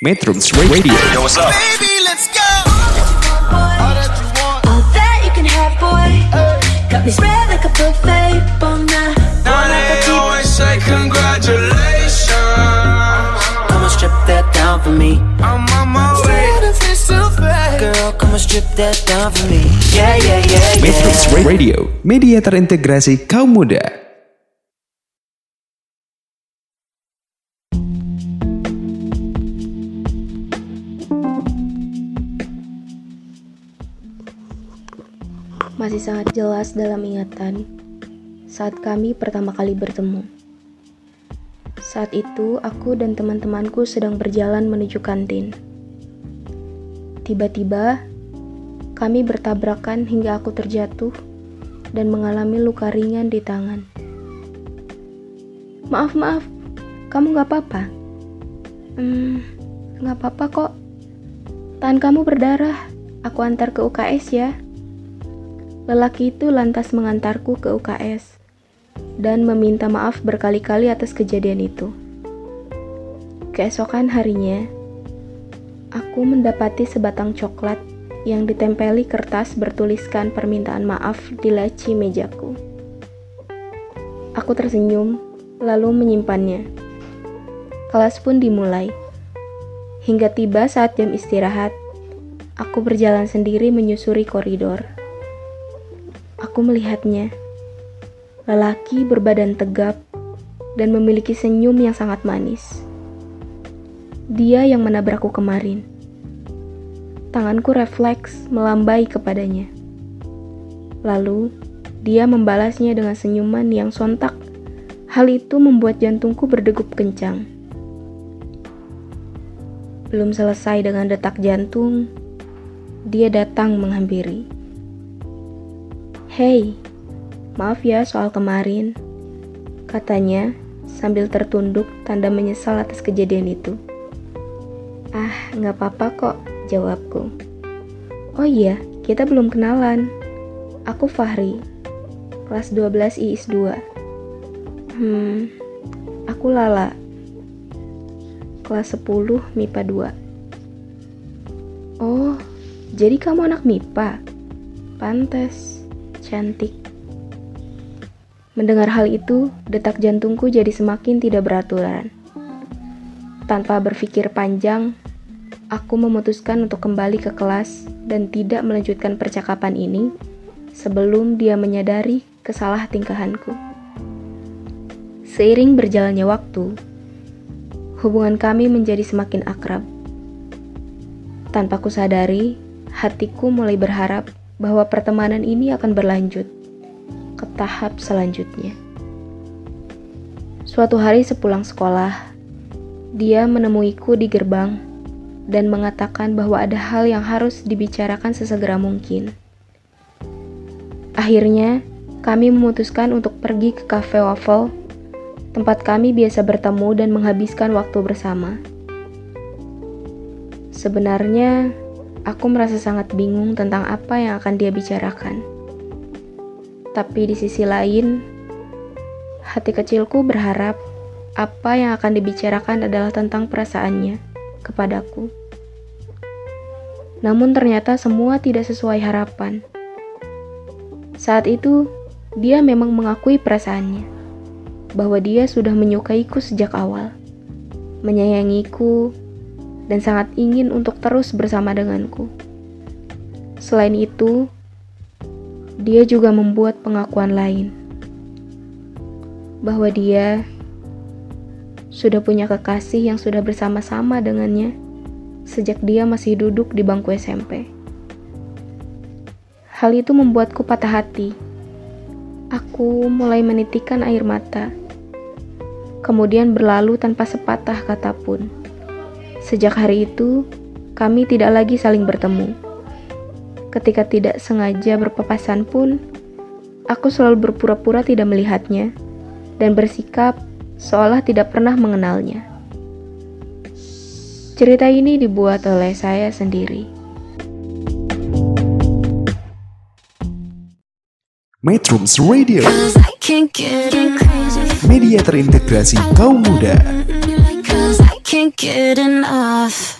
Metrums Radio Yo, what's up? Baby, let's go. All that you can have, boy. Got me spread like a buffet, bon. Now they always say congratulations. Come and strip that down for me. I'm on my way. Girl, come and strip that down for me. Yeah, yeah, yeah, Metrums yeah. Radio Media terintegrasi kaum muda masih sangat jelas dalam ingatan saat kami pertama kali bertemu. Saat itu, aku dan teman-temanku sedang berjalan menuju kantin. Tiba-tiba, kami bertabrakan hingga aku terjatuh dan mengalami luka ringan di tangan. Maaf, maaf, kamu gak apa-apa? Hmm, gak apa-apa kok. Tangan kamu berdarah, aku antar ke UKS ya. Lelaki itu lantas mengantarku ke UKS dan meminta maaf berkali-kali atas kejadian itu. Keesokan harinya, aku mendapati sebatang coklat yang ditempeli kertas bertuliskan permintaan maaf di laci mejaku. Aku tersenyum, lalu menyimpannya. Kelas pun dimulai. Hingga tiba saat jam istirahat, aku berjalan sendiri menyusuri koridor. Aku melihatnya. Lelaki berbadan tegap dan memiliki senyum yang sangat manis. Dia yang menabrakku kemarin. Tanganku refleks melambai kepadanya. Lalu, dia membalasnya dengan senyuman yang sontak. Hal itu membuat jantungku berdegup kencang. Belum selesai dengan detak jantung, dia datang menghampiri. Hei, maaf ya soal kemarin, katanya sambil tertunduk tanda menyesal atas kejadian itu. Ah, nggak apa-apa kok, jawabku. Oh iya, kita belum kenalan. Aku Fahri, kelas 12 IIS 2. Hmm, aku Lala, kelas 10 MIPA 2. Oh, jadi kamu anak MIPA? Pantes cantik. Mendengar hal itu, detak jantungku jadi semakin tidak beraturan. Tanpa berpikir panjang, aku memutuskan untuk kembali ke kelas dan tidak melanjutkan percakapan ini sebelum dia menyadari kesalah tingkahanku. Seiring berjalannya waktu, hubungan kami menjadi semakin akrab. Tanpa kusadari, hatiku mulai berharap bahwa pertemanan ini akan berlanjut ke tahap selanjutnya. Suatu hari sepulang sekolah, dia menemuiku di gerbang dan mengatakan bahwa ada hal yang harus dibicarakan sesegera mungkin. Akhirnya, kami memutuskan untuk pergi ke cafe waffle, tempat kami biasa bertemu dan menghabiskan waktu bersama. Sebenarnya, aku merasa sangat bingung tentang apa yang akan dia bicarakan. Tapi di sisi lain, hati kecilku berharap apa yang akan dibicarakan adalah tentang perasaannya kepadaku. Namun ternyata semua tidak sesuai harapan. Saat itu, dia memang mengakui perasaannya, bahwa dia sudah menyukaiku sejak awal, menyayangiku, dan sangat ingin untuk terus bersama denganku. Selain itu, dia juga membuat pengakuan lain bahwa dia sudah punya kekasih yang sudah bersama-sama dengannya sejak dia masih duduk di bangku SMP. Hal itu membuatku patah hati. Aku mulai menitikkan air mata, kemudian berlalu tanpa sepatah kata pun. Sejak hari itu, kami tidak lagi saling bertemu. Ketika tidak sengaja berpapasan pun, aku selalu berpura-pura tidak melihatnya dan bersikap seolah tidak pernah mengenalnya. Cerita ini dibuat oleh saya sendiri. Metrums Radio. Media terintegrasi kaum muda good enough.